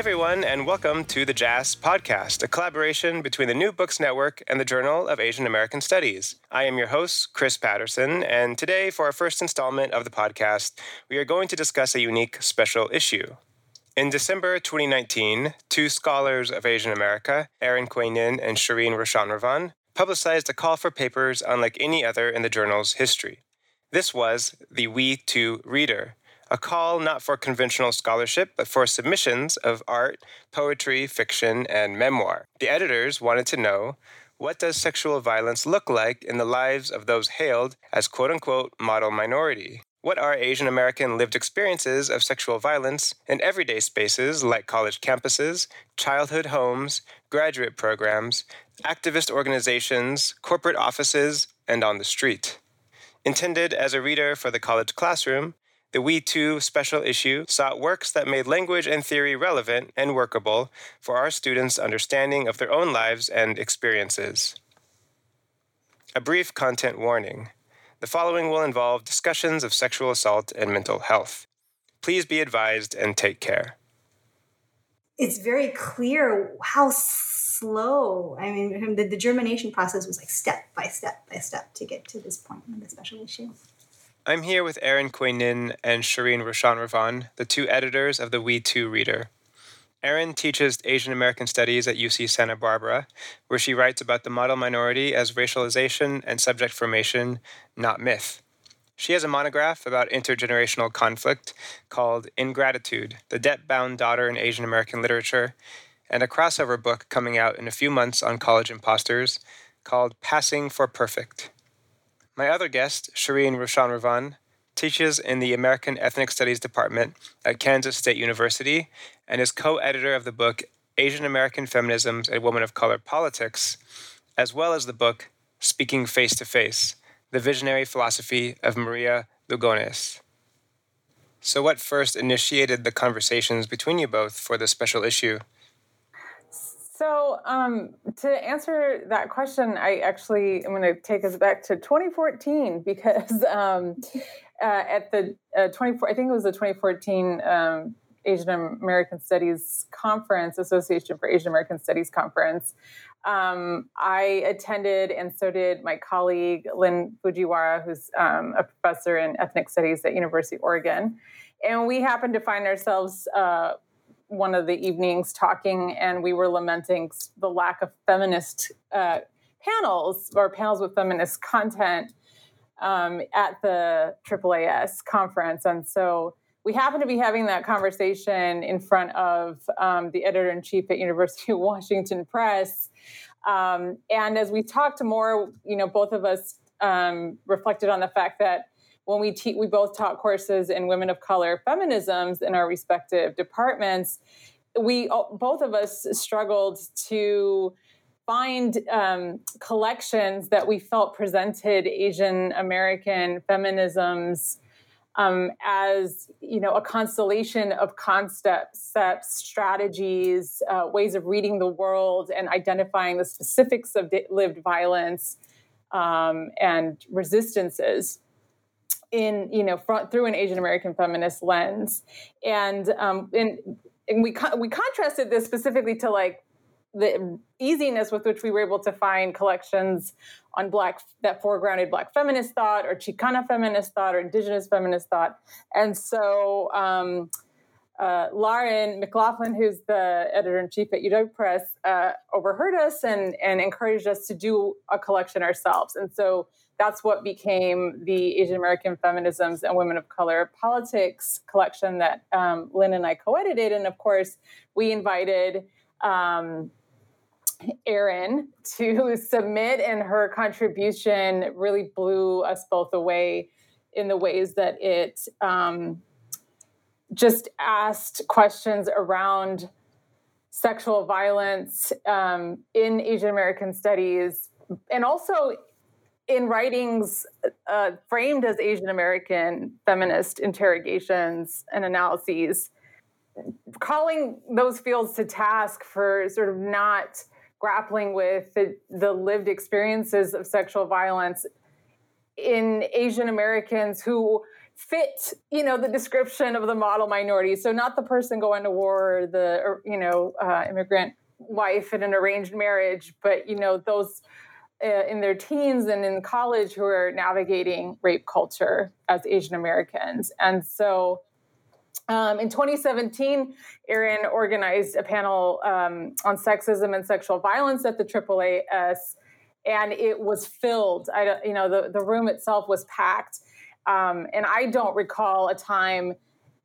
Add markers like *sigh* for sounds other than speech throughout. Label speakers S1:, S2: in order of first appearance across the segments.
S1: Everyone, and welcome to the JAAS Podcast, a collaboration between the New Books Network and the Journal of Asian American Studies. I am your host, Chris Patterson, and today, for our first installment of the podcast, we are going to discuss a unique special issue. In December 2019, two scholars of Asian America, Erin Khuê Ninh and Shireen Roshanravan, publicized a call for papers unlike any other in the journal's history. This was the We Too Reader, a call not for conventional scholarship, but for submissions of art, poetry, fiction, and memoir. The editors wanted to know what does sexual violence look like in the lives of those hailed as quote unquote model minority? What are Asian American lived experiences of sexual violence in everyday spaces like college campuses, childhood homes, graduate programs, activist organizations, corporate offices, and on the street? Intended as a reader for the college classroom, the We Too special issue sought works that made language and theory relevant and workable for our students' understanding of their own lives and experiences. A brief content warning. The following will involve discussions of sexual assault and mental health. Please be advised and take care.
S2: It's very clear how slow. I mean, the, the germination process was like step by step by step to get to this point in the special issue.
S1: I'm here with Erin Khuê Ninh and Shireen Roshanravan, the two editors of the We Too Reader. Erin teaches Asian American Studies at UC Santa Barbara, where she writes about the model minority as racialization and subject formation, not myth. She has a monograph about intergenerational conflict called Ingratitude The Debt Bound Daughter in Asian American Literature, and a crossover book coming out in a few months on college imposters called Passing for Perfect. My other guest, Shireen Roshanravan, teaches in the American Ethnic Studies Department at Kansas State University and is co editor of the book Asian American Feminisms and Women of Color Politics, as well as the book Speaking Face to Face The Visionary Philosophy of Maria Lugones. So, what first initiated the conversations between you both for this special issue?
S3: So, um, to answer that question, I actually am going to take us back to 2014 *laughs* because um, uh, at the uh, 24, I think it was the 2014 um, Asian American Studies Conference, Association for Asian American Studies Conference. Um, I attended, and so did my colleague Lynn Fujiwara, who's um, a professor in ethnic studies at University of Oregon. And we happened to find ourselves uh, one of the evenings talking, and we were lamenting the lack of feminist uh, panels or panels with feminist content um, at the AAAS conference. And so we happened to be having that conversation in front of um, the editor in chief at University of Washington Press. Um, and as we talked more, you know, both of us um, reflected on the fact that when we te- we both taught courses in women of color feminisms in our respective departments we both of us struggled to find um, collections that we felt presented asian american feminisms um, as you know a constellation of concepts strategies uh, ways of reading the world and identifying the specifics of lived violence um, and resistances in you know front, through an Asian American feminist lens, and um, and, and we we contrasted this specifically to like the easiness with which we were able to find collections on black that foregrounded black feminist thought or Chicana feminist thought or indigenous feminist thought, and so. Um, uh, Larin McLaughlin, who's the editor in chief at UW Press, uh, overheard us and, and encouraged us to do a collection ourselves. And so that's what became the Asian American Feminisms and Women of Color Politics collection that um, Lynn and I co edited. And of course, we invited um, Erin to *laughs* submit, and her contribution really blew us both away in the ways that it um, just asked questions around sexual violence um, in Asian American studies and also in writings uh, framed as Asian American feminist interrogations and analyses, calling those fields to task for sort of not grappling with the, the lived experiences of sexual violence in Asian Americans who fit, you know, the description of the model minority. So not the person going to war, or the you know uh, immigrant wife in an arranged marriage, but you know those uh, in their teens and in college who are navigating rape culture as Asian Americans. And so um, in 2017, Erin organized a panel um, on sexism and sexual violence at the AAAS, and it was filled. I, you know, the, the room itself was packed. Um, and I don't recall a time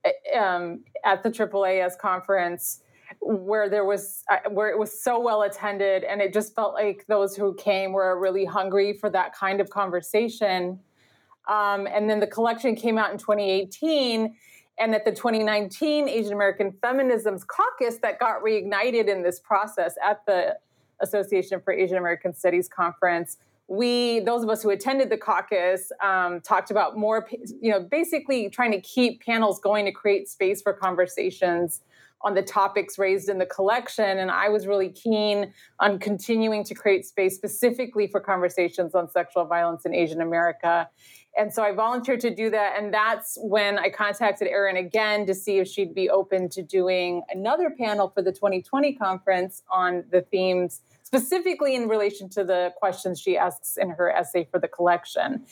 S3: uh, um, at the AAAS conference where there was uh, where it was so well attended and it just felt like those who came were really hungry for that kind of conversation. Um, and then the collection came out in 2018 and at the 2019 asian american feminisms caucus that got reignited in this process at the association for asian american studies conference we those of us who attended the caucus um, talked about more you know basically trying to keep panels going to create space for conversations on the topics raised in the collection. And I was really keen on continuing to create space specifically for conversations on sexual violence in Asian America. And so I volunteered to do that. And that's when I contacted Erin again to see if she'd be open to doing another panel for the 2020 conference on the themes, specifically in relation to the questions she asks in her essay for the collection.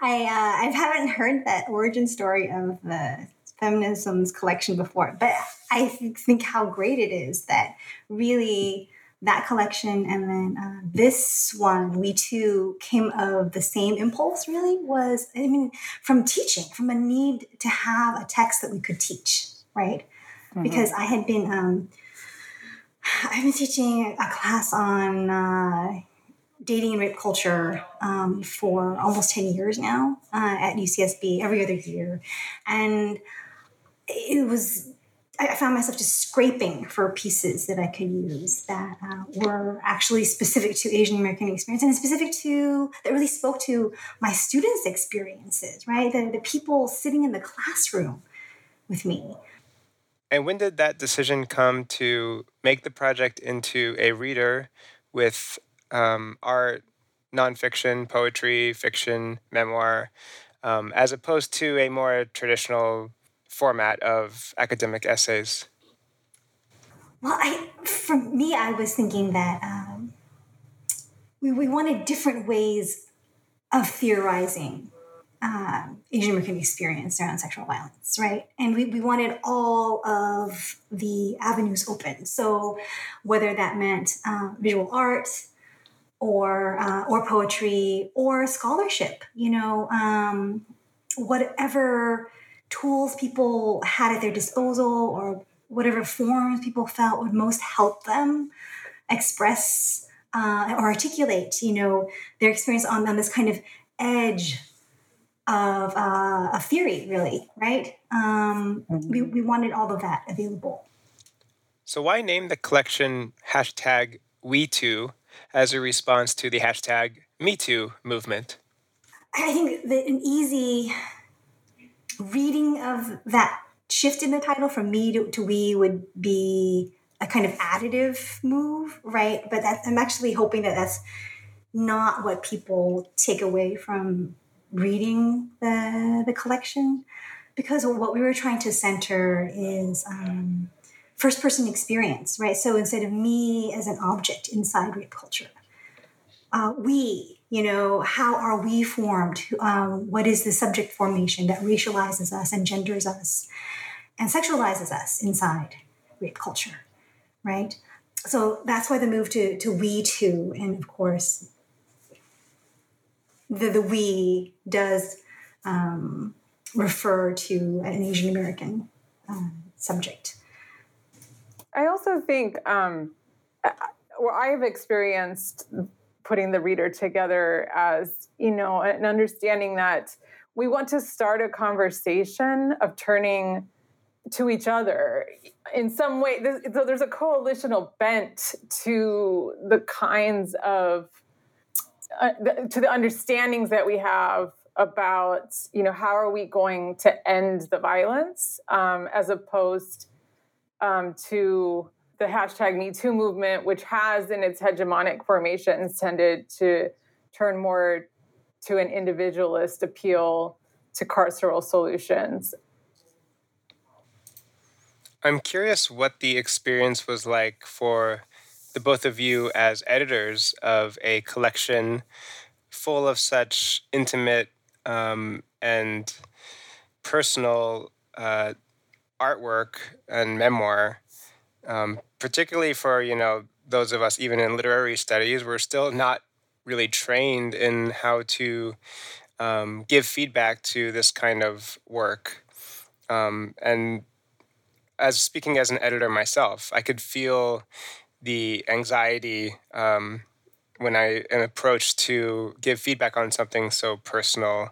S2: I uh, I haven't heard that origin story of the feminism's collection before, but I think how great it is that really that collection and then uh, this one, we too came of the same impulse. Really was I mean from teaching, from a need to have a text that we could teach, right? Mm-hmm. Because I had been um, I've been teaching a class on. Uh, dating and rape culture um, for almost 10 years now uh, at UCSB every other year. And it was I found myself just scraping for pieces that I could use that uh, were actually specific to Asian American experience and specific to that really spoke to my students' experiences, right? The, the people sitting in the classroom with me.
S1: And when did that decision come to make the project into a reader with um, art, nonfiction, poetry, fiction, memoir, um, as opposed to a more traditional format of academic essays?
S2: Well, I, for me, I was thinking that um, we, we wanted different ways of theorizing uh, Asian American experience around sexual violence, right? And we, we wanted all of the avenues open. So whether that meant uh, visual art or uh, or poetry or scholarship, you know, um, whatever tools people had at their disposal or whatever forms people felt would most help them express uh, or articulate, you know, their experience on, on this kind of edge of uh, a theory, really, right? Um, mm-hmm. we, we wanted all of that available.
S1: So why name the collection hashtag WeToo as a response to the hashtag MeToo movement?
S2: I think that an easy reading of that shift in the title from me to, to we would be a kind of additive move, right? But that, I'm actually hoping that that's not what people take away from reading the the collection, because what we were trying to center is um, first person experience, right? So instead of me as an object inside rape culture, uh, we you know how are we formed? Um, what is the subject formation that racializes us and genders us and sexualizes us inside rape culture right? So that's why the move to, to we too and of course the, the we does um, refer to an asian american uh, subject.
S3: I also think um, well, I've experienced putting the reader together as you know an understanding that we want to start a conversation of turning to each other. In some way so there's a coalitional bent to the kinds of uh, the, to the understandings that we have about you know how are we going to end the violence um, as opposed um, to the hashtag me too movement which has in its hegemonic formations tended to turn more to an individualist appeal to carceral solutions.
S1: I'm curious what the experience was like for the both of you as editors of a collection full of such intimate um, and personal uh, artwork and memoir, um, particularly for you know those of us even in literary studies, we're still not really trained in how to um, give feedback to this kind of work, um, and as speaking as an editor myself, I could feel the anxiety um, when I am approached to give feedback on something so personal.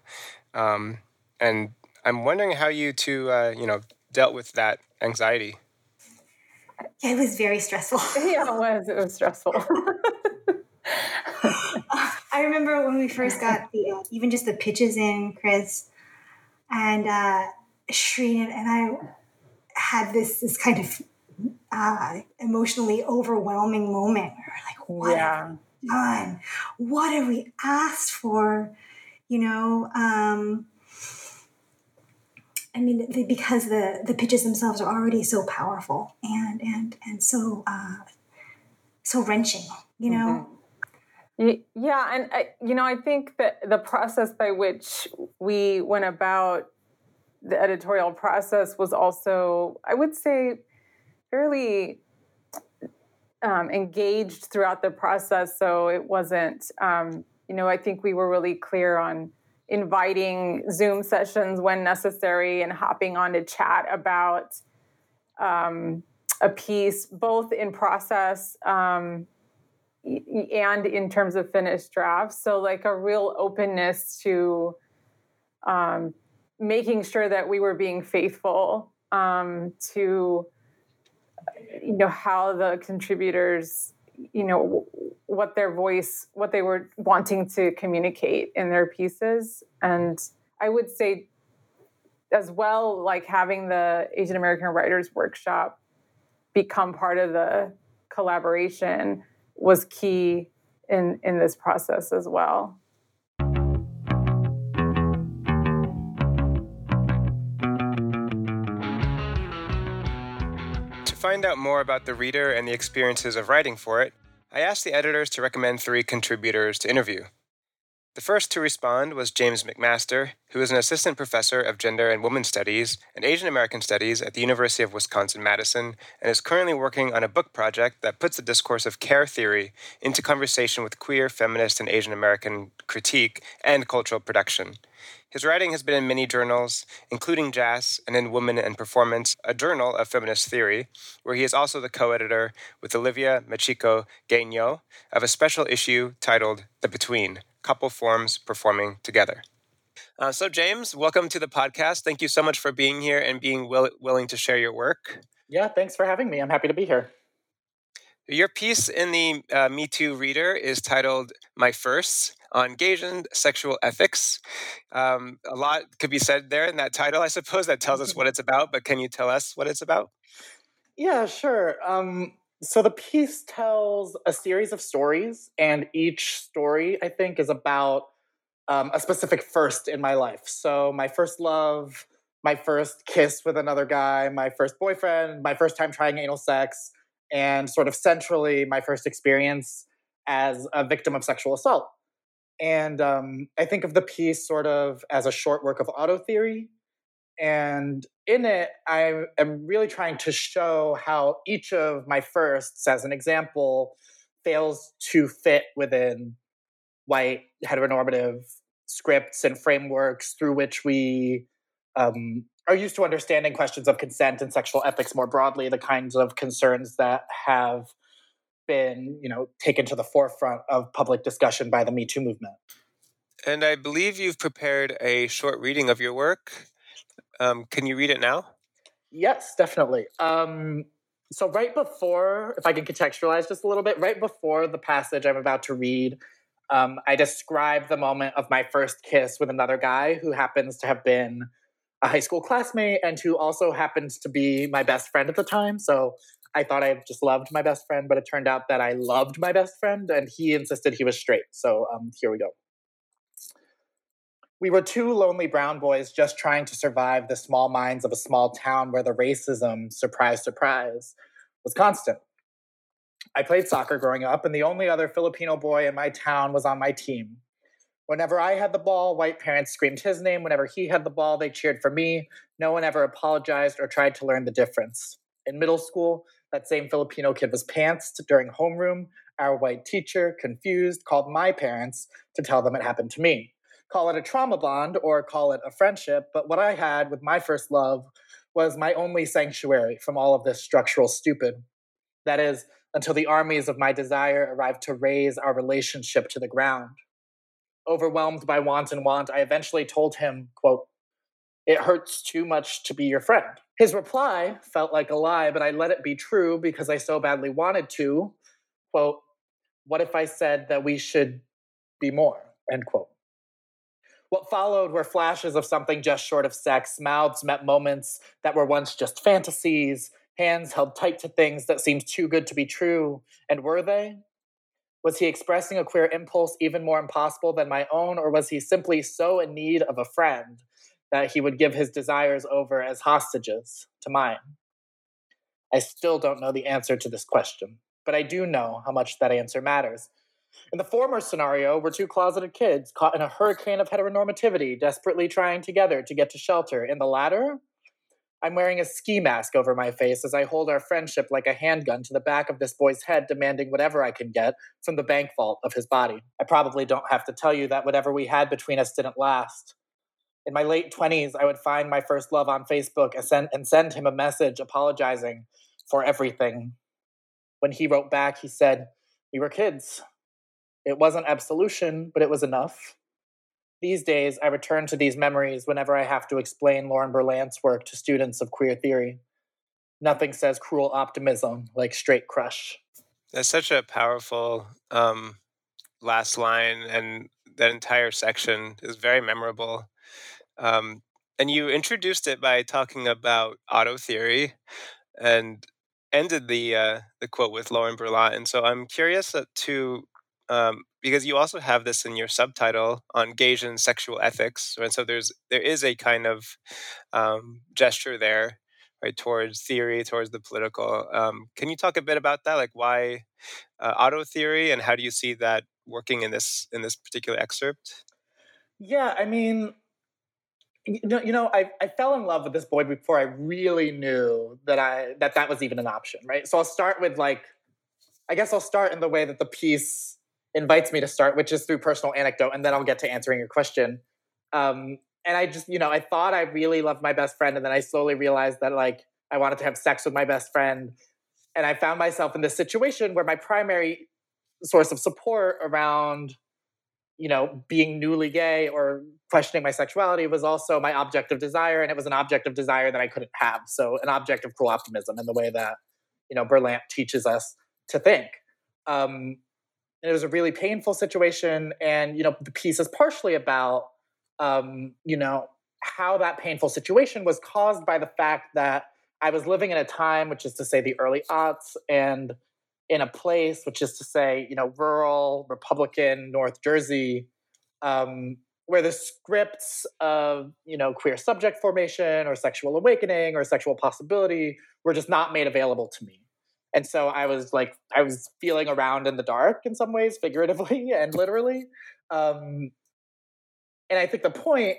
S1: Um, and I'm wondering how you two, uh, you know, dealt with that anxiety.
S2: Yeah, it was very stressful. *laughs*
S3: yeah, it was. It was stressful. *laughs* *laughs*
S2: I remember when we first got the uh, even just the pitches in, Chris, and uh, Shireen and I had this this kind of uh, emotionally overwhelming moment. We were like, "What yeah. have we done? What have we asked for?" You know. Um, I mean, the, because the the pitches themselves are already so powerful and and and so uh, so wrenching. You know.
S3: Mm-hmm. Yeah, and I, you know, I think that the process by which we went about the editorial process was also, I would say, fairly um, engaged throughout the process. So it wasn't, um, you know, I think we were really clear on inviting Zoom sessions when necessary and hopping on to chat about um, a piece, both in process um, and in terms of finished drafts. So, like a real openness to um, making sure that we were being faithful um, to you know how the contributors you know what their voice what they were wanting to communicate in their pieces. And i would say as well like having the asian american writers workshop become part of the collaboration was key in in this process as well
S1: find out more about the reader and the experiences of writing for it, I asked the editors to recommend three contributors to interview. The first to respond was James McMaster, who is an assistant professor of gender and women's studies and Asian American studies at the University of Wisconsin Madison and is currently working on a book project that puts the discourse of care theory into conversation with queer, feminist, and Asian American critique and cultural production. His writing has been in many journals, including JAAS and in Woman and Performance, a journal of feminist theory, where he is also the co editor with Olivia Michiko Gaino of a special issue titled The Between Couple Forms Performing Together. Uh, so, James, welcome to the podcast. Thank you so much for being here and being will- willing to share your work.
S4: Yeah, thanks for having me. I'm happy to be here.
S1: Your piece in the uh, Me Too Reader is titled My Firsts on Gaysian sexual ethics. Um, a lot could be said there in that title, I suppose, that tells us *laughs* what it's about, but can you tell us what it's about?
S4: Yeah, sure. Um, so the piece tells a series of stories, and each story, I think, is about um, a specific first in my life. So my first love, my first kiss with another guy, my first boyfriend, my first time trying anal sex, and sort of centrally, my first experience as a victim of sexual assault. And um, I think of the piece sort of as a short work of auto theory. And in it, I am really trying to show how each of my firsts, as an example, fails to fit within white heteronormative scripts and frameworks through which we um, are used to understanding questions of consent and sexual ethics more broadly, the kinds of concerns that have been, you know, taken to the forefront of public discussion by the Me Too movement.
S1: And I believe you've prepared a short reading of your work. Um, can you read it now?
S4: Yes, definitely. Um, so, right before, if I can contextualize just a little bit, right before the passage I'm about to read, um, I describe the moment of my first kiss with another guy who happens to have been a high school classmate and who also happens to be my best friend at the time. So I thought I just loved my best friend, but it turned out that I loved my best friend and he insisted he was straight. So um, here we go. We were two lonely brown boys just trying to survive the small minds of a small town where the racism, surprise, surprise, was constant. I played soccer growing up, and the only other Filipino boy in my town was on my team. Whenever I had the ball, white parents screamed his name. Whenever he had the ball, they cheered for me. No one ever apologized or tried to learn the difference. In middle school, that same Filipino kid was pantsed during homeroom. Our white teacher, confused, called my parents to tell them it happened to me. Call it a trauma bond or call it a friendship, but what I had with my first love was my only sanctuary from all of this structural stupid. That is, until the armies of my desire arrived to raze our relationship to the ground overwhelmed by want and want, I eventually told him, quote, it hurts too much to be your friend. His reply felt like a lie, but I let it be true because I so badly wanted to. Quote, what if I said that we should be more? End quote. What followed were flashes of something just short of sex. Mouths met moments that were once just fantasies. Hands held tight to things that seemed too good to be true. And were they? Was he expressing a queer impulse even more impossible than my own, or was he simply so in need of a friend that he would give his desires over as hostages to mine? I still don't know the answer to this question, but I do know how much that answer matters. In the former scenario, we're two closeted kids caught in a hurricane of heteronormativity, desperately trying together to get to shelter. In the latter, I'm wearing a ski mask over my face as I hold our friendship like a handgun to the back of this boy's head, demanding whatever I can get from the bank vault of his body. I probably don't have to tell you that whatever we had between us didn't last. In my late 20s, I would find my first love on Facebook and send, him a message apologizing for everything. When he wrote back, he said, We were kids. It wasn't absolution, but it was enough. These days, I return to these memories whenever I have to explain Lauren Berlant's work to students of queer theory. Nothing says cruel optimism like straight crush.
S1: That's such a powerful um, last line, and that entire section is very memorable. Um, and you introduced it by talking about auto theory, and ended the uh, the quote with Lauren Berlant. And so I'm curious to um, because you also have this in your subtitle on Gaysian sexual ethics, and so there's there is a kind of um, gesture there, right, towards theory, towards the political. Um, can you talk a bit about that, like why uh, auto theory, and how do you see that working in this in this particular excerpt?
S4: Yeah, I mean, you know, you know I, I fell in love with this boy before I really knew that I that that was even an option, right? So I'll start with like, I guess I'll start in the way that the piece invites me to start, which is through personal anecdote, and then I'll get to answering your question. Um, and I just, you know, I thought I really loved my best friend, and then I slowly realized that like I wanted to have sex with my best friend, and I found myself in this situation where my primary source of support around, you know, being newly gay or questioning my sexuality was also my object of desire, and it was an object of desire that I couldn't have. So an object of cruel optimism in the way that you know Berlant teaches us to think. Um, and it was a really painful situation and you know the piece is partially about um, you know how that painful situation was caused by the fact that i was living in a time which is to say the early aughts and in a place which is to say you know rural republican north jersey um, where the scripts of you know queer subject formation or sexual awakening or sexual possibility were just not made available to me and so I was like, I was feeling around in the dark in some ways, figuratively *laughs* and literally. Um, and I think the point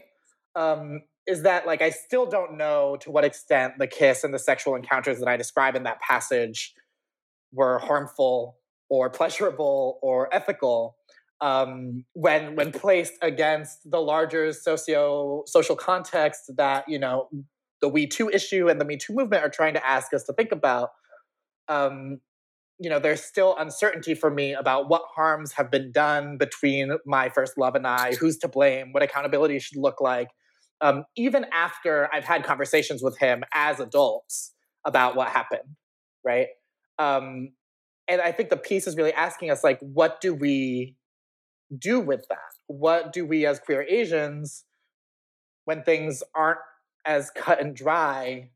S4: um, is that, like, I still don't know to what extent the kiss and the sexual encounters that I describe in that passage were harmful or pleasurable or ethical um, when when placed against the larger socio social context that you know the We Too issue and the Me Too movement are trying to ask us to think about, um, you know, there's still uncertainty for me about what harms have been done between my first love and I, who's to blame, what accountability should look like. Um, even after I've had conversations with him as adults about what happened, right? Um, and I think the piece is really asking us, like, what do we do with that? What do we as queer Asians, when things aren't as cut and dry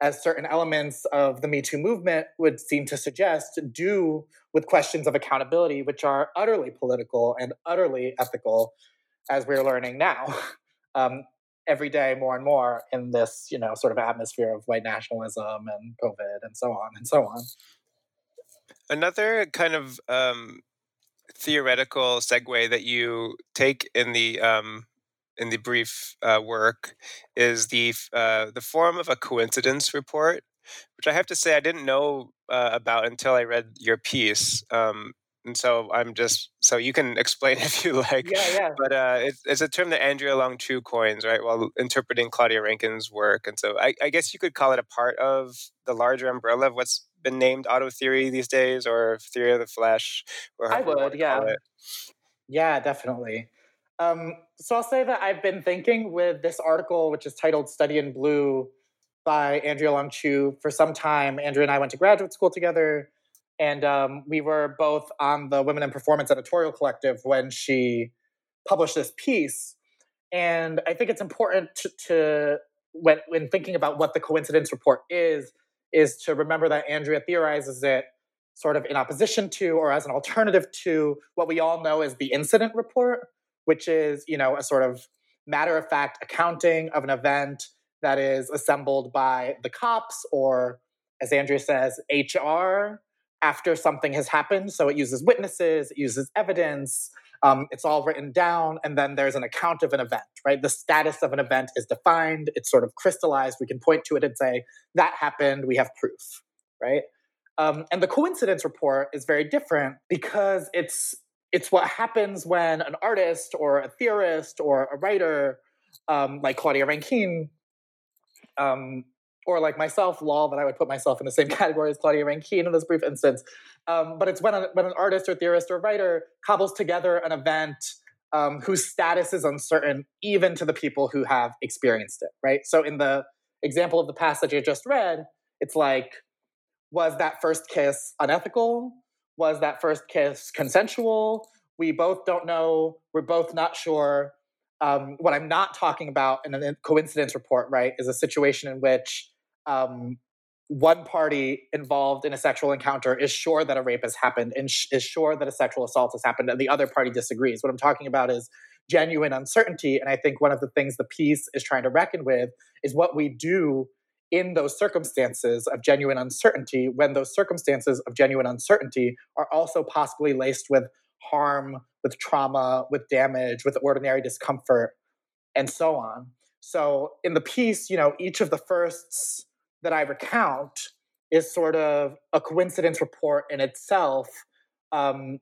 S4: as certain elements of the Me Too movement would seem to suggest, do with questions of accountability, which are utterly political and utterly ethical, as we're learning now, *laughs* um, every day more and more in this, you know, sort of atmosphere of white nationalism and COVID and so on and so on.
S1: Another kind of um, theoretical segue that you take in the um, in the brief uh, work is the uh, the form of a coincidence report, which I have to say I didn't know uh, about until I read your piece. Um, and so I'm just so you can *laughs* explain if you like.
S4: Yeah, yeah.
S1: But uh, it's, it's a term that Andrea Long Chu coins, right, while interpreting Claudia Rankine's work, and so I, I guess you could call it a part of the larger umbrella of what's been named auto theory these days, or theory of the flesh. Or
S4: I would, yeah, yeah, definitely. Um, so I'll say that I've been thinking with this article, which is titled "Study in Blue" by Andrea Long Chu, for some time. Andrea and I went to graduate school together, and um, we were both on the Women in Performance editorial collective when she published this piece. And I think it's important to, to when when thinking about what the coincidence report is, is to remember that Andrea theorizes it sort of in opposition to or as an alternative to what we all know as the incident report, which is, you know, a sort of matter of fact accounting of an event that is assembled by the cops or, as Andrea says, HR after something has happened. So it uses witnesses, it uses evidence, um, it's all written down, and then there's an account of an event, right? The status of an event is defined, it's sort of crystallized. We can point to it and say, that happened, we have proof, right? Um, and the coincidence report is very different because it's it's what happens when an artist or a theorist or a writer um, like Claudia Rankine um, or like myself, lol, that I would put myself in the same *laughs* category as Claudia Rankine in this brief instance. Um, but it's when, a, when an artist or theorist or writer cobbles together an event um, whose status is uncertain, even to the people who have experienced it, right? So in the example of the passage I just read, it's like, was that first kiss unethical? Was that first kiss consensual? We both don't know. We're both not sure. Um, what I'm not talking about in a coincidence report, right, is a situation in which um, one party involved in a sexual encounter is sure that a rape has happened and sh- is sure that a sexual assault has happened, and the other party disagrees. What I'm talking about is genuine uncertainty. And I think one of the things the piece is trying to reckon with is what we do in those circumstances of genuine uncertainty when those circumstances of genuine uncertainty are also possibly laced with harm, with trauma, with damage, with ordinary discomfort, and so on. So in the piece, you know, each of the firsts that I recount is sort of a coincidence report in itself. Um,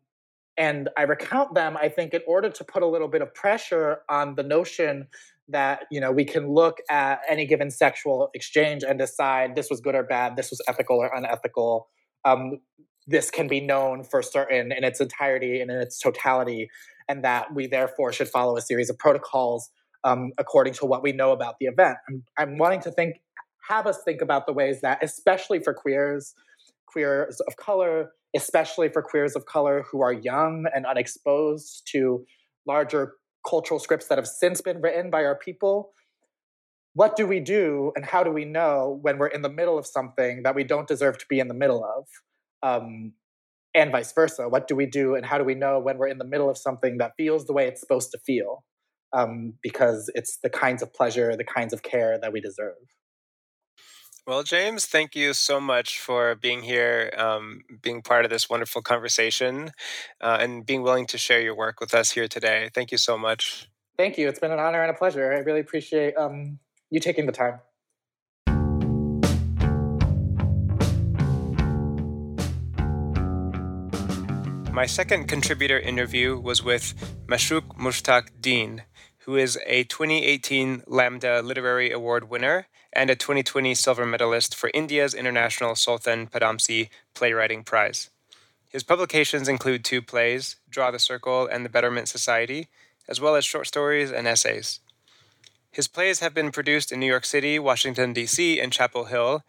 S4: and I recount them, I think, in order to put a little bit of pressure on the notion that you know we can look at any given sexual exchange and decide this was good or bad, this was ethical or unethical. Um, this can be known for certain in its entirety and in its totality, and that we therefore should follow a series of protocols um, according to what we know about the event. I'm, I'm wanting to think have us think about the ways that, especially for queers, queers of color, especially for queers of color who are young and unexposed to larger cultural scripts that have since been written by our people. What do we do and how do we know when we're in the middle of something that we don't deserve to be in the middle of? Um, and vice versa. What do we do and how do we know when we're in the middle of something that feels the way it's supposed to feel? Um, because it's the kinds of pleasure, the kinds of care that we deserve.
S1: Well, James, thank you so much for being here, um, being part of this wonderful conversation, uh, and being willing to share your work with us here today. Thank you so much.
S4: Thank you. It's been an honor and a pleasure. I really appreciate um, you taking the time.
S1: My second contributor interview was with Mashuq Mushtaq Deen, who is a 2018 Lambda Literary Award winner and a 2020 silver medalist for India's International Sultan Padamsee Playwriting Prize. His publications include two plays, Draw the Circle and The Betterment Society, as well as short stories and essays. His plays have been produced in New York City, Washington, D.C., and Chapel Hill,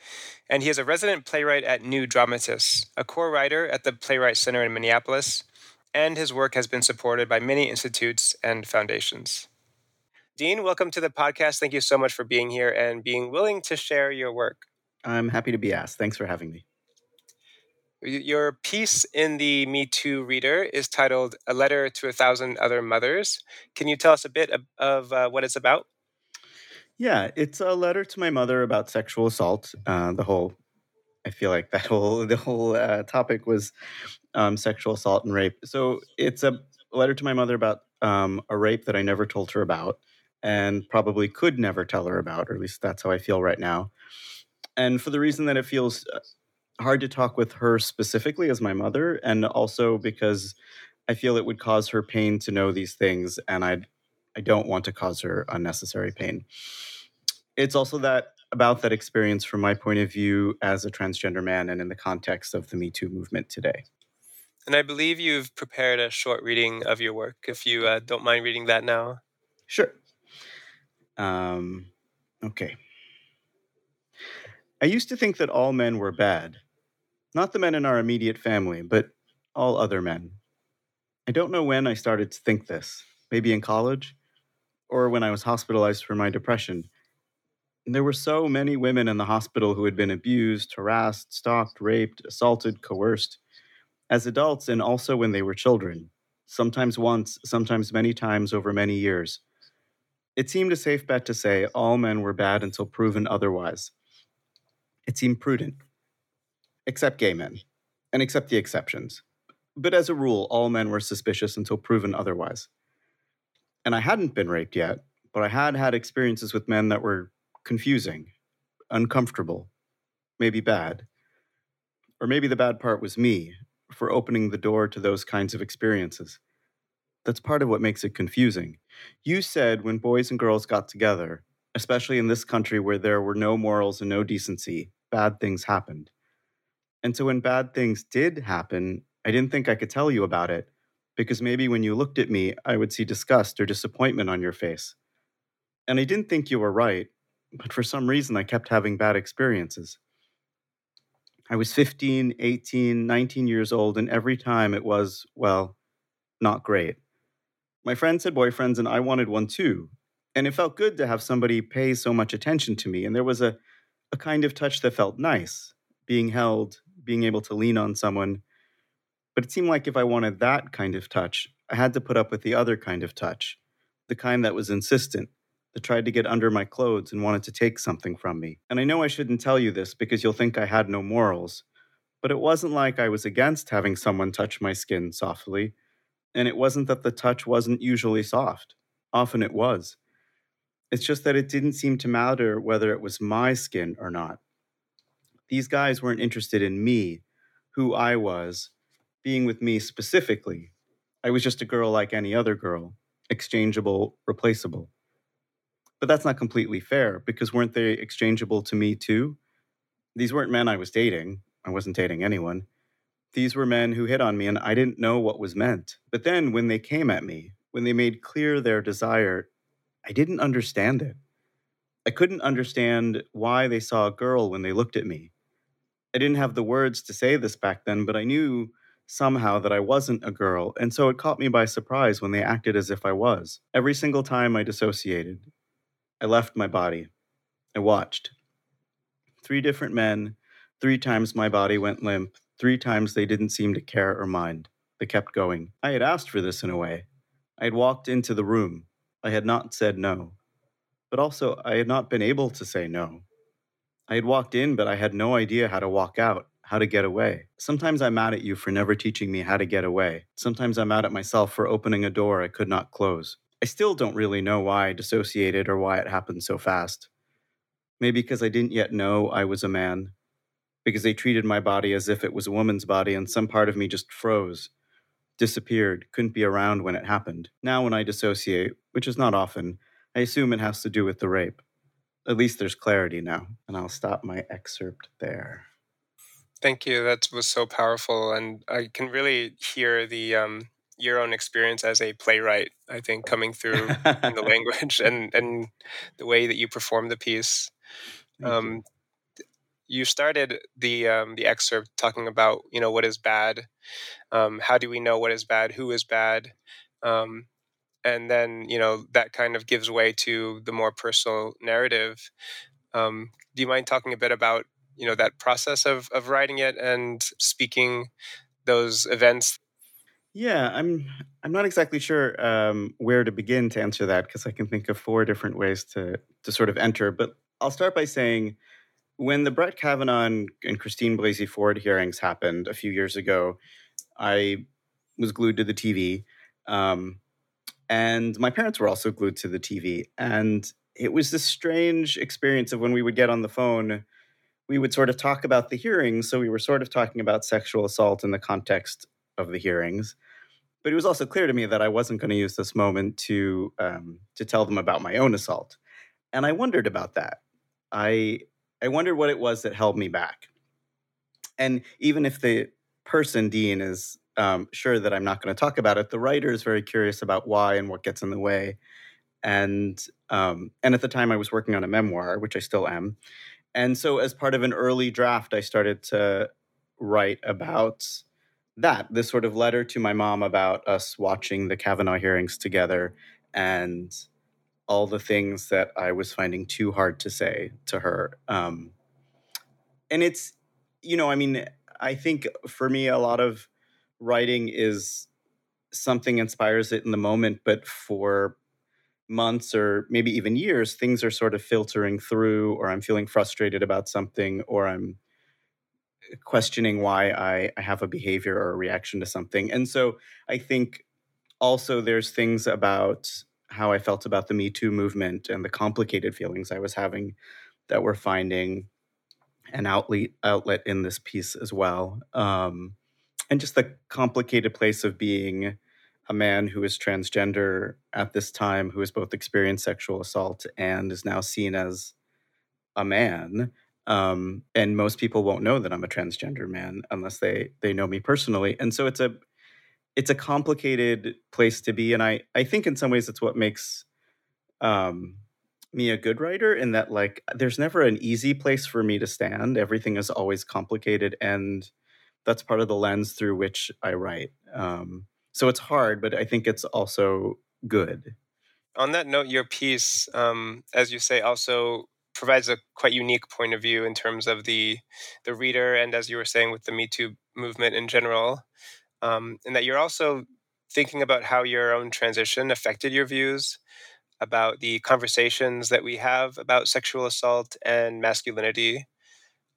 S1: and he is a resident playwright at New Dramatists, a core writer at the Playwright Center in Minneapolis, and his work has been supported by many institutes and foundations. Deen, welcome to the podcast. Thank you so much for being here and being willing to share your work.
S5: I'm happy to be asked. Thanks for having me.
S1: Your piece in the Me Too Reader is titled A Letter to a Thousand Other Mothers. Can you tell us a bit of, of uh, what it's about?
S5: Yeah, it's a letter to my mother about sexual assault. Uh, the whole, I feel like that whole *laughs* the whole uh, topic was um, sexual assault and rape. So it's a letter to my mother about um, a rape that I never told her about, and probably could never tell her about, or at least that's how I feel right now. And for the reason that it feels uh, hard to talk with her specifically as my mother, and also because I feel it would cause her pain to know these things, and I I don't want to cause her unnecessary pain. It's also that about that experience from my point of view as a transgender man and in the context of the Me Too movement today.
S1: And I believe you've prepared a short reading of your work. If you uh, don't mind reading that now.
S5: Sure. Um, okay. I used to think that all men were bad. Not the men in our immediate family, but all other men. I don't know when I started to think this. Maybe in college? Or when I was hospitalized for my depression. There were so many women in the hospital who had been abused, harassed, stalked, raped, assaulted, coerced, as adults and also when they were children, sometimes once, sometimes many times over many years. It seemed a safe bet to say all men were bad until proven otherwise. It seemed prudent, except gay men, and except the exceptions. But as a rule, all men were suspicious until proven otherwise. And I hadn't been raped yet, but I had had experiences with men that were confusing, uncomfortable, maybe bad. Or maybe the bad part was me for opening the door to those kinds of experiences. That's part of what makes it confusing. You said when boys and girls got together, especially in this country where there were no morals and no decency, bad things happened. And so when bad things did happen, I didn't think I could tell you about it because maybe when you looked at me, I would see disgust or disappointment on your face. And I didn't think you were right, but for some reason I kept having bad experiences. I was 15, 18, 19 years old, and every time it was, well, not great. My friends had boyfriends, and I wanted one too. And it felt good to have somebody pay so much attention to me. And there was a, a kind of touch that felt nice being held, being able to lean on someone. But it seemed like if I wanted that kind of touch, I had to put up with the other kind of touch, the kind that was insistent, that tried to get under my clothes and wanted to take something from me. And I know I shouldn't tell you this because you'll think I had no morals, but it wasn't like I was against having someone touch my skin softly. And it wasn't that the touch wasn't usually soft. Often it was. It's just that it didn't seem to matter whether it was my skin or not. These guys weren't interested in me, who I was, being with me specifically. I was just a girl like any other girl, exchangeable, replaceable. But that's not completely fair because weren't they exchangeable to me too? These weren't men I was dating. I wasn't dating anyone. These were men who hit on me and I didn't know what was meant. But then when they came at me, when they made clear their desire, I didn't understand it. I couldn't understand why they saw a girl when they looked at me. I didn't have the words to say this back then, but I knew somehow that I wasn't a girl, and so it caught me by surprise when they acted as if I was. Every single time I dissociated, I left my body. I watched. Three different men, three times my body went limp, three times they didn't seem to care or mind. They kept going. I had asked for this in a way. I had walked into the room. I had not said no. But also, I had not been able to say no. I had walked in, but I had no idea how to walk out, how to get away. Sometimes I'm mad at you for never teaching me how to get away. Sometimes I'm mad at myself for opening a door I could not close. I still don't really know why I dissociated or why it happened so fast. Maybe because I didn't yet know I was a man. Because they treated my body as if it was a woman's body, and some part of me just froze, disappeared, couldn't be around when it happened. Now, when I dissociate, which is not often, I assume it has to do with the rape. at least there's clarity now. And I'll stop my excerpt there.
S1: Thank you. That was so powerful, and I can really hear the um, your own experience as a playwright. I think coming through in the *laughs* language and and the way that you perform the piece. Um, you. started the um, the excerpt talking about you know what is bad, um, how do we know what is bad, who is bad, um, and then you know that kind of gives way to the more personal narrative. Um, do you mind talking a bit about you know that process of of writing it and speaking those events
S5: yeah i'm i'm not exactly sure um, where to begin to answer that because i can think of four different ways to to sort of enter but i'll start by saying when the brett kavanaugh and, christine blasey ford hearings happened a few years ago i was glued to the tv um, and my parents were also glued to the tv and it was this strange experience of when we would get on the phone we would sort of talk about the hearings. So we were sort of talking about sexual assault in the context of the hearings. But it was also clear to me that I wasn't going to use this moment to um, to tell them about my own assault, and I wondered about that. I I wondered what it was that held me back. And even if the person Deen is um, sure that I'm not going to talk about it, the writer is very curious about why and what gets in the way. And um, and at the time, I was working on a memoir, which I still am, and so, as part of an early draft, I started to write about that this sort of letter to my mom about us watching the Kavanaugh hearings together and all the things that I was finding too hard to say to her. Um, and it's, you know, I mean, I think for me, a lot of writing is something inspires it in the moment, but for months or maybe even years, things are sort of filtering through, or I'm feeling frustrated about something, or I'm questioning why I, I have a behavior or a reaction to something. And so I think also there's things about how I felt about the Me Too movement and the complicated feelings I was having that we're finding an outlet outlet in this piece as well. Um, and just the complicated place of being a man who is transgender at this time, who has both experienced sexual assault and is now seen as a man. Um, and most people won't know that I'm a transgender man unless they they know me personally. And so it's a it's a complicated place to be. And I I think in some ways it's what makes um, me a good writer in that like there's never an easy place for me to stand. Everything is always complicated and that's part of the lens through which I write. Um, so it's hard, but I think it's also good.
S1: On that note, your piece, um, as you say, also provides a quite unique point of view in terms of the the reader, and as you were saying with the Me Too movement in general, um, and that you're also thinking about how your own transition affected your views about the conversations that we have about sexual assault and masculinity.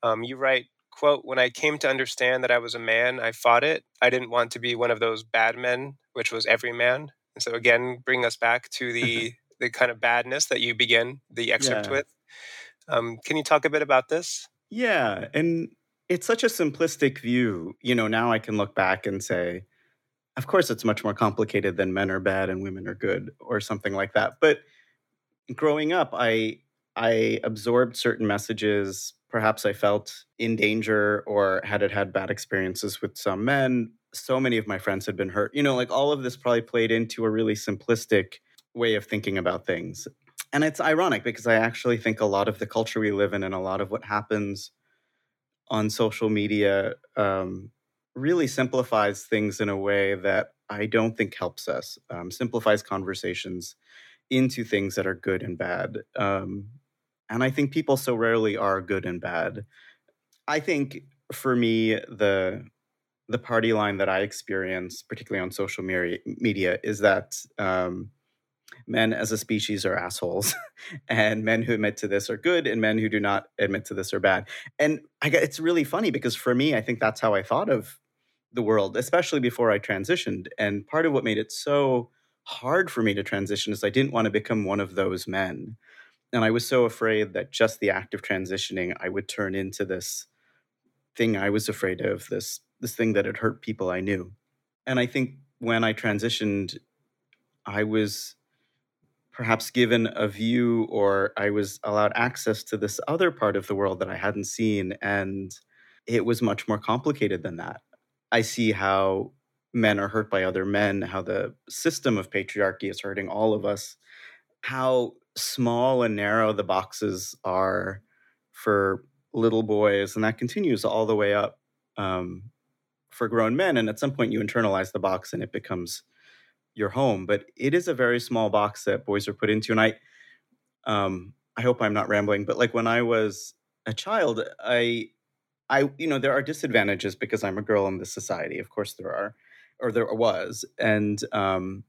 S1: Um, you write quote, when I came to understand that I was a man, I fought it. I didn't want to be one of those bad men, which was every man. And so again, bring us back to *laughs* the the kind of badness that you begin the excerpt yeah. with. Um, can you talk a bit about this?
S5: Yeah, and it's such a simplistic view. You know, now I can look back and say, of course, it's much more complicated than men are bad and women are good, or something like that. But growing up, I I absorbed certain messages perhaps I felt in danger or had it had bad experiences with some men. So many of my friends had been hurt. You know, like all of this probably played into a really simplistic way of thinking about things. And it's ironic because I actually think a lot of the culture we live in and a lot of what happens on social media um, really simplifies things in a way that I don't think helps us, um, simplifies conversations into things that are good and bad. Um, and I think people so rarely are good and bad. I think for me, the the party line that I experience, particularly on social media, is that um, men as a species are assholes, *laughs* and men who admit to this are good, and men who do not admit to this are bad. And I, it's really funny because for me, I think that's how I thought of the world, especially before I transitioned. And part of what made it so hard for me to transition is I didn't want to become one of those men and I was so afraid that just the act of transitioning, I would turn into this thing I was afraid of, this this thing that had hurt people I knew. And I think when I transitioned, I was perhaps given a view or I was allowed access to this other part of the world that I hadn't seen. And it was much more complicated than that. I see how men are hurt by other men, how the system of patriarchy is hurting all of us, how small and narrow the boxes are for little boys. And that continues all the way up um, for grown men. And at some point, you internalize the box and it becomes your home. But it is a very small box that boys are put into. And I, um, I hope I'm not rambling, but like when I was a child, I, I, you know, there are disadvantages because I'm a girl in this society. Of course, there are, or there was, and, um,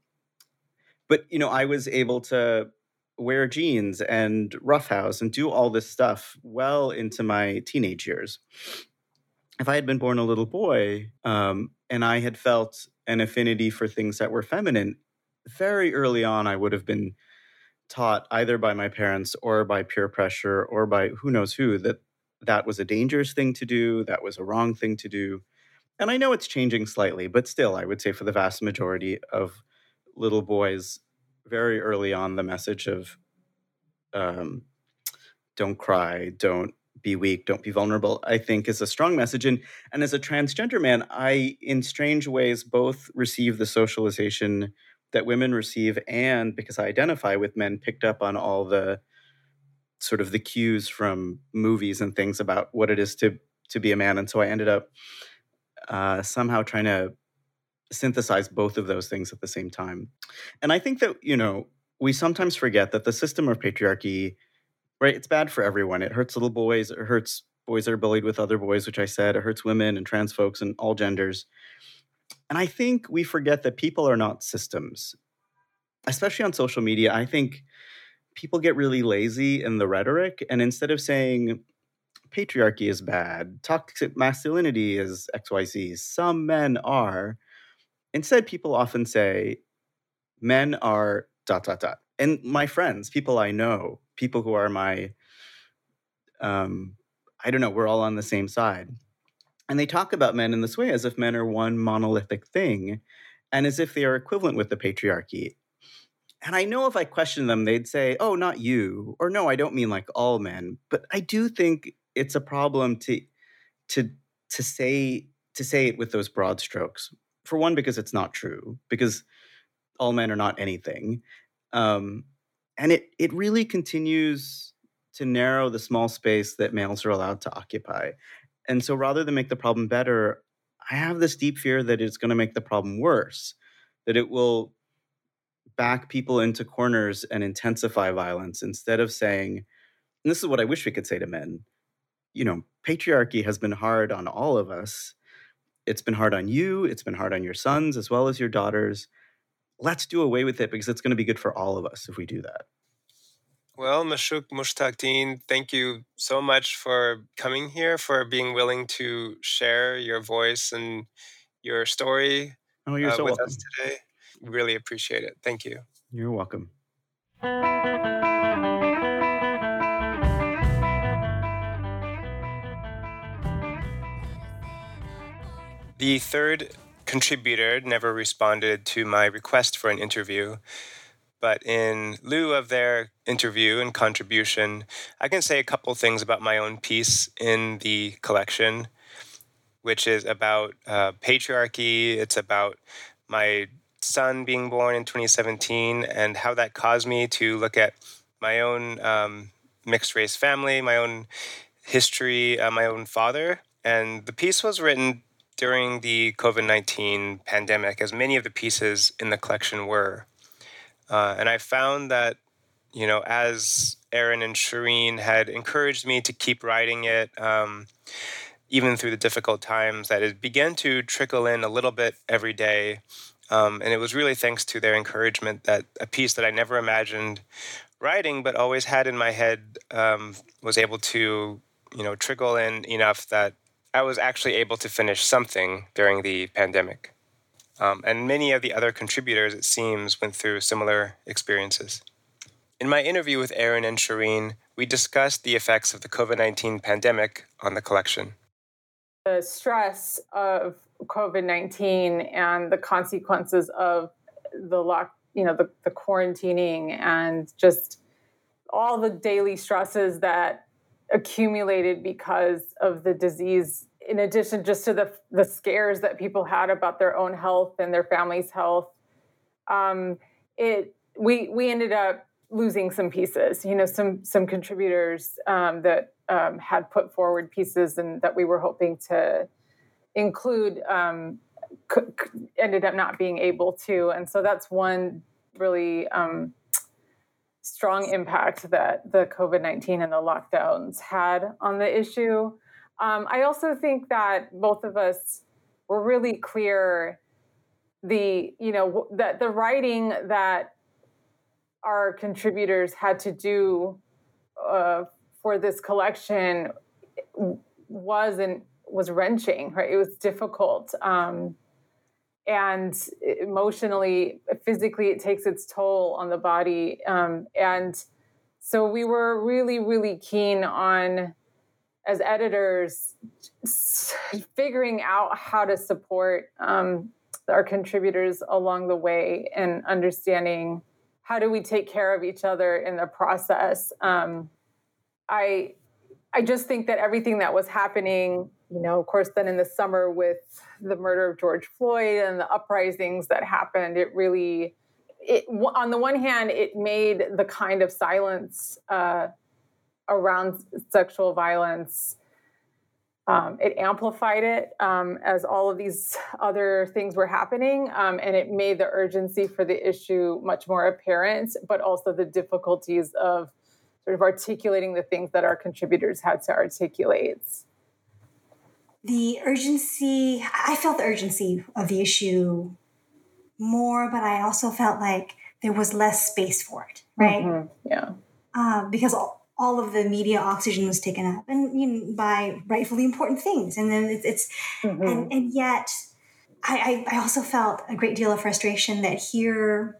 S5: but you know, I was able to wear jeans and roughhouse and do all this stuff well into my teenage years. If I had been born a little boy um, and I had felt an affinity for things that were feminine, very early on, I would have been taught either by my parents or by peer pressure or by who knows who that that was a dangerous thing to do, that was a wrong thing to do. And I know it's changing slightly, but still, I would say for the vast majority of little boys, very early on, the message of um, don't cry, don't be weak, don't be vulnerable, I think is a strong message. And, and as a transgender man, I, in strange ways, both receive the socialization that women receive and because I identify with men, picked up on all the sort of the cues from movies and things about what it is to to be a man. And so I ended up uh, somehow trying to synthesize both of those things at the same time. And I think that, you know, we sometimes forget that the system of patriarchy right? It's bad for everyone. It hurts little boys. It hurts boys that are bullied with other boys, which I said. It hurts women and trans folks and all genders. And I think we forget that people are not systems, especially on social media. I think people get really lazy in the rhetoric. And instead of saying patriarchy is bad, toxic masculinity is XYZ, some men are, instead, people often say men are dot, dot, dot. And my friends, people I know, people who are my um, I don't know, we're all on the same side. And they talk about men in this way as if men are one monolithic thing and as if they are equivalent with the patriarchy. And I know if I question them, they'd say, oh, not you. Or no, I don't mean like all men. But I do think it's a problem to to to say to say it with those broad strokes. For one, because it's not true, because all men are not anything. Um, and it it really continues to narrow the small space that males are allowed to occupy. And so rather than make the problem better, I have this deep fear that it's going to make the problem worse, that it will back people into corners and intensify violence instead of saying, and this is what I wish we could say to men, you know, patriarchy has been hard on all of us. It's been hard on you, it's been hard on your sons as well as your daughters let's do away with it because it's going to be good for all of us if we do that.
S1: Well, Mashuq Mushtaq Deen, thank you so much for coming here, for being willing to share your voice and your story
S5: oh, you're uh, so
S1: with
S5: welcome.
S1: us today. Really appreciate it. Thank you.
S5: You're welcome.
S1: The third contributor never responded to my request for an interview. But in lieu of their interview and contribution, I can say a couple things about my own piece in the collection, which is about uh, patriarchy. It's about my son being born in 2017 and how that caused me to look at my own um, mixed race family, my own history, uh, my own father. And the piece was written during the COVID 19 pandemic, as many of the pieces in the collection were. Uh, and I found that, you know, as Erin and Shireen had encouraged me to keep writing it, um, even through the difficult times, that it began to trickle in a little bit every day. Um, and it was really thanks to their encouragement that a piece that I never imagined writing, but always had in my head, um, was able to, you know, trickle in enough that I was actually able to finish something during the pandemic. Um, and many of the other contributors, it seems, went through similar experiences. In my interview with Erin and Shireen, we discussed the effects of the COVID 19 pandemic on the collection.
S3: The stress of COVID 19 and the consequences of the lock, you know the, the quarantining and just all the daily stresses that accumulated because of the disease in addition just to the the scares that people had about their own health and their family's health. Um, it we we ended up losing some pieces you know some some contributors um, that um, had put forward pieces and that we were hoping to include um, c- ended up not being able to. And so that's one really um, strong impact that the covid-19 and the lockdowns had on the issue. Um, I also think that both of us were really clear the you know that the writing that our contributors had to do uh, for this collection was and was wrenching right? It was difficult. Um, and emotionally physically it takes its toll on the body. Um, and so we were really really keen on as editors *laughs* figuring out how to support um, our contributors along the way and understanding how do we take care of each other in the process. Um, i i just think that everything that was happening you know of course then in the summer with the murder of george floyd and the uprisings that happened it really it on the one hand it made the kind of silence uh, around sexual violence. Um, it amplified it um, as all of these other things were happening, um, and it made the urgency for the issue much more apparent, but also the difficulties of sort of articulating the things that our contributors had to articulate.
S2: The urgency, I felt the urgency of the issue more, but I also felt like there was less space for it, right?
S3: Mm-hmm. Yeah.
S2: Uh, because all, all of the media oxygen was taken up and you know, by rightfully important things and then it's, it's mm-hmm. and, and yet I, I also felt a great deal of frustration that here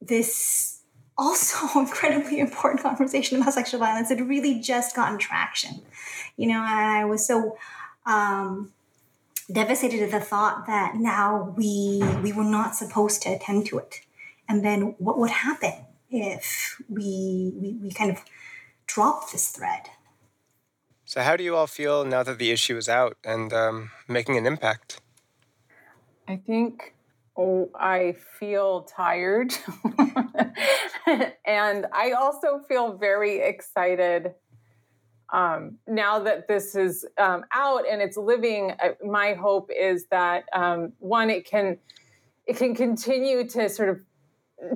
S2: this also *laughs* incredibly important conversation about sexual violence had really just gotten traction you know and i was so um, devastated at the thought that now we we were not supposed to attend to it and then what would happen if we we, we kind of dropped this thread.
S1: So, how do you all feel now that the issue is out and um, making an impact?
S3: I think oh, I feel tired. *laughs* and I also feel very excited um, now that this is um, out and it's living. Uh, my hope is that um, one, it can it can continue to sort of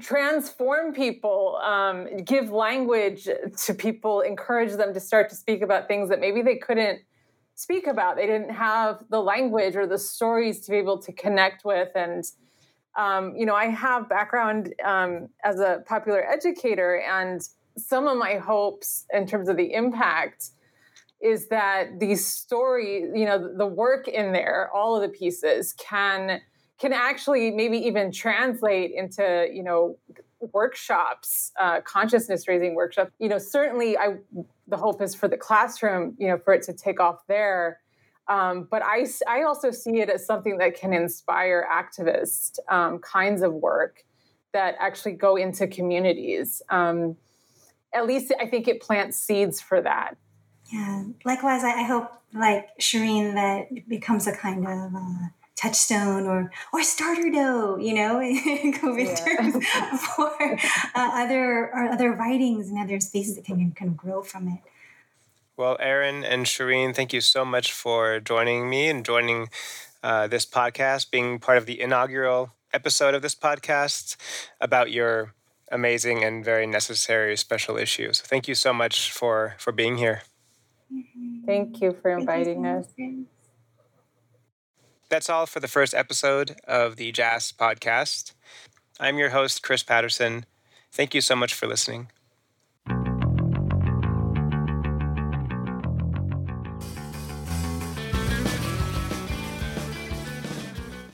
S3: transform people, um, give language to people, encourage them to start to speak about things that maybe they couldn't speak about. They didn't have the language or the stories to be able to connect with. And, um, you know, I have background um, as a popular educator, and some of my hopes in terms of the impact is that these stories, you know, the work in there, all of the pieces can can actually maybe even translate into you know workshops uh, consciousness raising workshops you know certainly i the hope is for the classroom you know for it to take off there um, but I, I also see it as something that can inspire activist um, kinds of work that actually go into communities um, at least i think it plants seeds for that
S2: yeah likewise i, I hope like shireen that it becomes a kind of uh, touchstone or or starter dough, you know, *laughs* in COVID yeah. terms *laughs* for uh, other or other writings and other spaces that can kind of grow from it.
S1: Well, Erin and Shireen, thank you so much for joining me and joining uh, this podcast, being part of the inaugural episode of this podcast about your amazing and very necessary special issues. Thank you so much for for being here.
S3: Thank you for inviting us.
S1: That's all for the first episode of the JAAS podcast. I'm your host, Chris Patterson. Thank you so much for listening.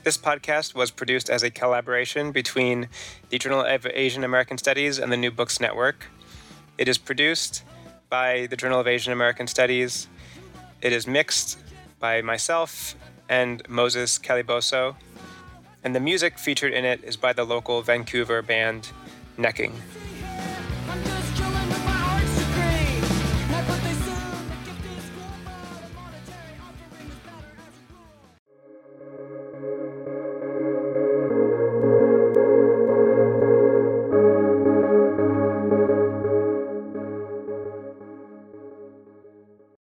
S1: This podcast was produced as a collaboration between the Journal of Asian American Studies and the New Books Network. It is produced by the Journal of Asian American Studies. It is mixed by myself and Moses Caliboso. and the music featured in it is by the local Vancouver band Necking.